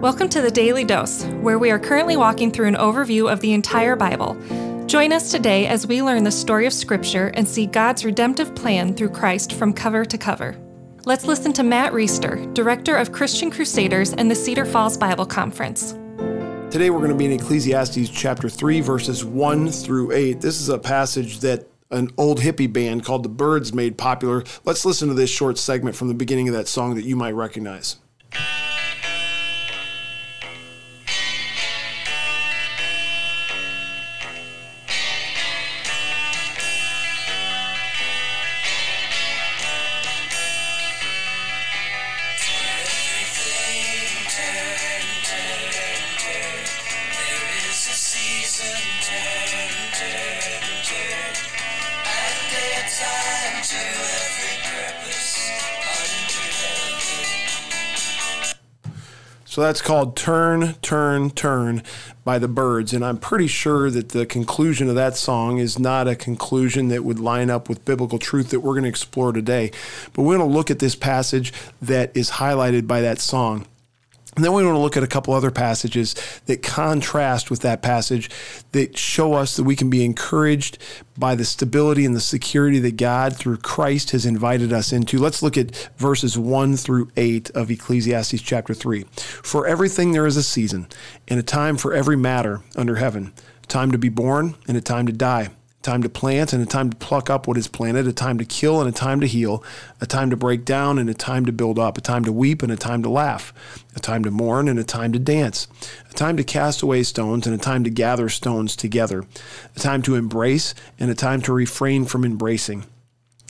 Welcome to the Daily Dose, where we are currently walking through an overview of the entire Bible. Join us today as we learn the story of Scripture and see God's redemptive plan through Christ from cover to cover. Let's listen to Matt Reisetter, Director of Christian Crusaders and the Cedar Falls Bible Conference. Today we're going to be in Ecclesiastes chapter 3, verses 1 through 8. This is a passage that an old hippie band called the Byrds made popular. Let's listen to this short segment from the beginning of that song that you might recognize. So that's called Turn, Turn, Turn by the Byrds. And I'm pretty sure that the conclusion of that song is not a conclusion that would line up with biblical truth that we're going to explore today. But we're going to look at this passage that is highlighted by that song. And then we want to look at a couple other passages that contrast with that passage that show us that we can be encouraged by the stability and the security that God, through Christ, has invited us into. Let's look at verses 1 through 8 of Ecclesiastes chapter 3. For everything there is a season, and a time for every matter under heaven, a time to be born and a time to die time to plant and a time to pluck up what is planted, a time to kill and a time to heal, a time to break down and a time to build up, a time to weep and a time to laugh, a time to mourn and a time to dance, a time to cast away stones and a time to gather stones together, a time to embrace and a time to refrain from embracing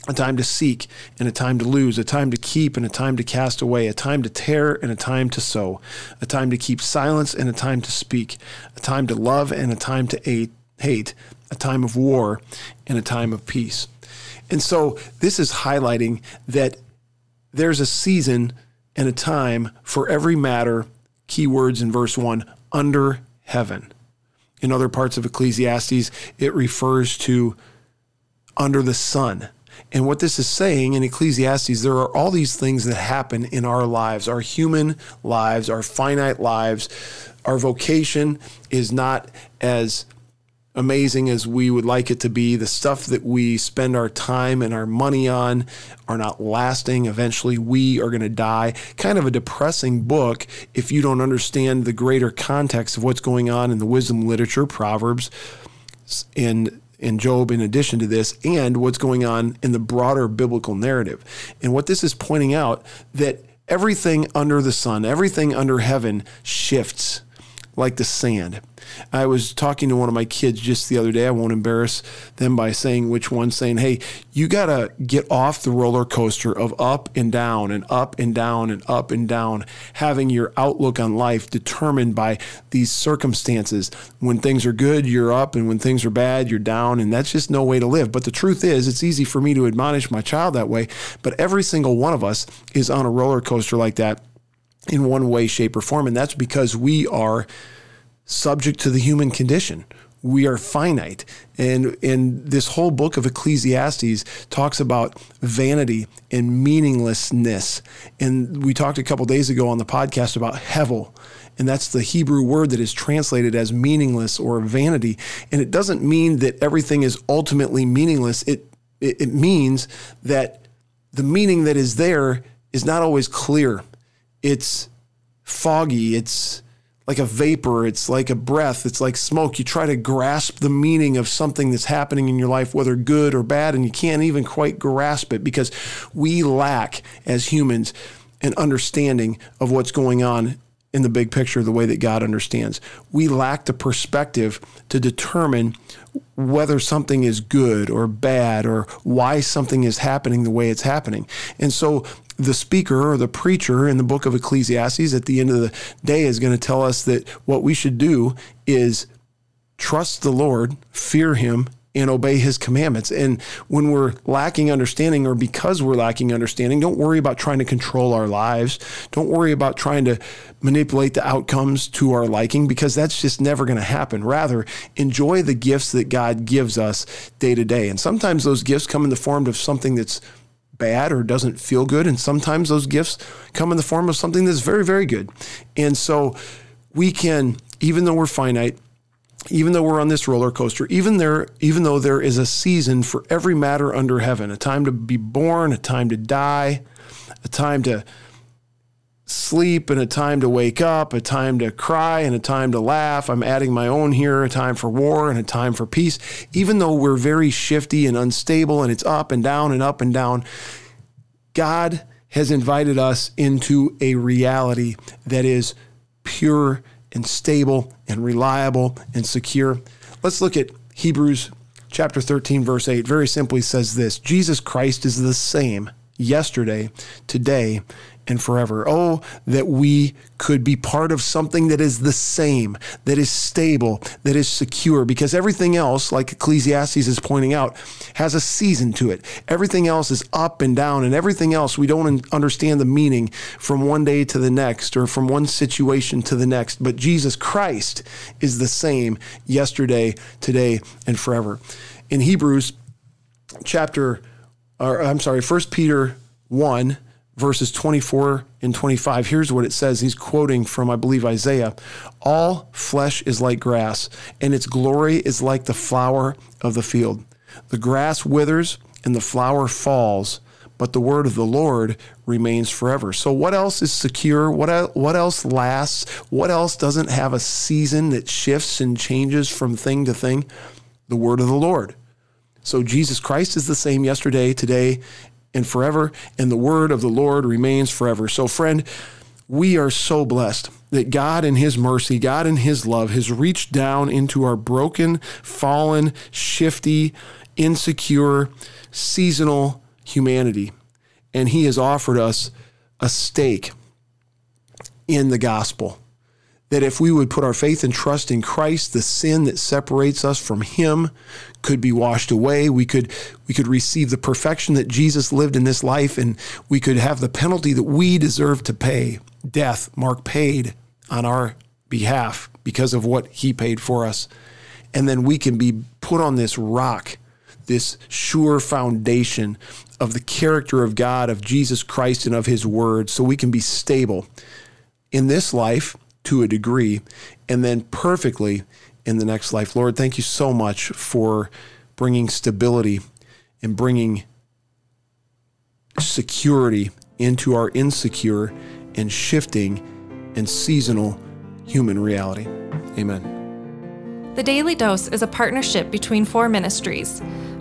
a time to seek and a time to lose, a time to keep and a time to cast away, a time to tear and a time to sow, a time to keep silence and a time to speak, a time to love and a time to hate, a time of war and a time of peace. And so this is highlighting that there's a season and a time for every matter, keywords in verse 1, under heaven. In other parts of Ecclesiastes, it refers to under the sun. And what this is saying in Ecclesiastes, there are all these things that happen in our lives, our human lives, our finite lives. Our vocation is not as amazing as we would like it to be. The stuff that we spend our time and our money on are not lasting. Eventually, we are going to die. Kind of a depressing book if you don't understand the greater context of what's going on in the wisdom literature, Proverbs, and in Job, in addition to this, and what's going on in the broader biblical narrative. And what this is pointing out that everything under the sun, everything under heaven shifts like the sand. I was talking to one of my kids just the other day. I won't embarrass them by saying which one, saying, Hey, you got to get off the roller coaster of up and down and up and down and up and down, having your outlook on life determined by these circumstances. When things are good, you're up, and when things are bad, you're down. And that's just no way to live. But the truth is, it's easy for me to admonish my child that way. But every single one of us is on a roller coaster like that in one way, shape, or form. And that's because we are subject to the human condition. We are finite. And, and this whole book of Ecclesiastes talks about vanity and meaninglessness. And we talked a couple days ago on the podcast about hevel. And that's the Hebrew word that is translated as meaningless or vanity. And it doesn't mean that everything is ultimately meaningless. It, it, it means that the meaning that is there is not always clear. It's foggy. It's like a vapor, it's like a breath, it's like smoke. You try to grasp the meaning of something that's happening in your life, whether good or bad, and you can't even quite grasp it because we lack as humans an understanding of what's going on in the big picture the way that God understands. We lack the perspective to determine whether something is good or bad or why something is happening the way it's happening. And so the speaker or the preacher in the book of Ecclesiastes at the end of the day is going to tell us that what we should do is trust the Lord, fear him, and obey his commandments. And when we're lacking understanding or because we're lacking understanding, don't worry about trying to control our lives. Don't worry about trying to manipulate the outcomes to our liking because that's just never going to happen. Rather, enjoy the gifts that God gives us day to day. And sometimes those gifts come in the form of something that's bad or doesn't feel good. And sometimes those gifts come in the form of something that's very, very good. And so we can, even though we're finite, even though we're on this roller coaster, even there, even though there is a season for every matter under heaven, a time to be born, a time to die, a time to sleep and a time to wake up, a time to cry and a time to laugh. I'm adding my own here, a time for war and a time for peace. Even though we're very shifty and unstable and it's up and down and up and down, God has invited us into a reality that is pure and stable and reliable and secure. Let's look at Hebrews chapter 13 verse 8. Very simply says this, Jesus Christ is the same yesterday, today, and forever. Oh, that we could be part of something that is the same, that is stable, that is secure, because everything else, like Ecclesiastes is pointing out, has a season to it. Everything else is up and down, and everything else we don't understand the meaning from one day to the next or from one situation to the next. But Jesus Christ is the same yesterday, today, and forever. In Hebrews chapter, or I'm sorry, First Peter 1, verses 24 and 25. Here's what it says. He's quoting from, I believe, Isaiah All flesh is like grass, and its glory is like the flower of the field. The grass withers and the flower falls, but the word of the Lord remains forever. So, what else is secure? What, what else lasts? What else doesn't have a season that shifts and changes from thing to thing? The word of the Lord. So, Jesus Christ is the same yesterday, today, and forever, and the word of the Lord remains forever. So, friend, we are so blessed that God, in His mercy, God, in His love, has reached down into our broken, fallen, shifty, insecure, seasonal humanity. And He has offered us a stake in the gospel that if we would put our faith and trust in Christ, the sin that separates us from him could be washed away. We could we could receive the perfection that Jesus lived in this life and we could have the penalty that we deserve to pay. Death Mark paid on our behalf because of what he paid for us. And then we can be put on this rock, this sure foundation of the character of God, of Jesus Christ and of his word so we can be stable in this life to a degree, and then perfectly in the next life. Lord, thank you so much for bringing stability and bringing security into our insecure and shifting and seasonal human reality. Amen. The Daily Dose is a partnership between four ministries.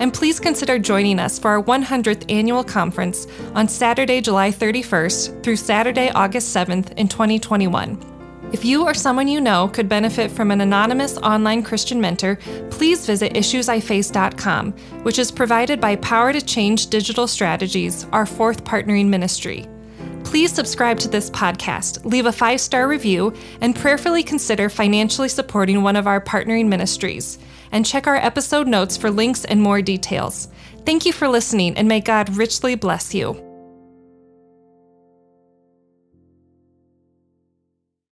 And please consider joining us for our 100th annual conference on Saturday, July 31st through Saturday, August 7th in 2021. If you or someone you know could benefit from an anonymous online Christian mentor, please visit issuesiface.com, which is provided by Power to Change Digital Strategies, our fourth partnering ministry. Please subscribe to this podcast, leave a five star review, and prayerfully consider financially supporting one of our partnering ministries. And check our episode notes for links and more details. Thank you for listening, and may God richly bless you.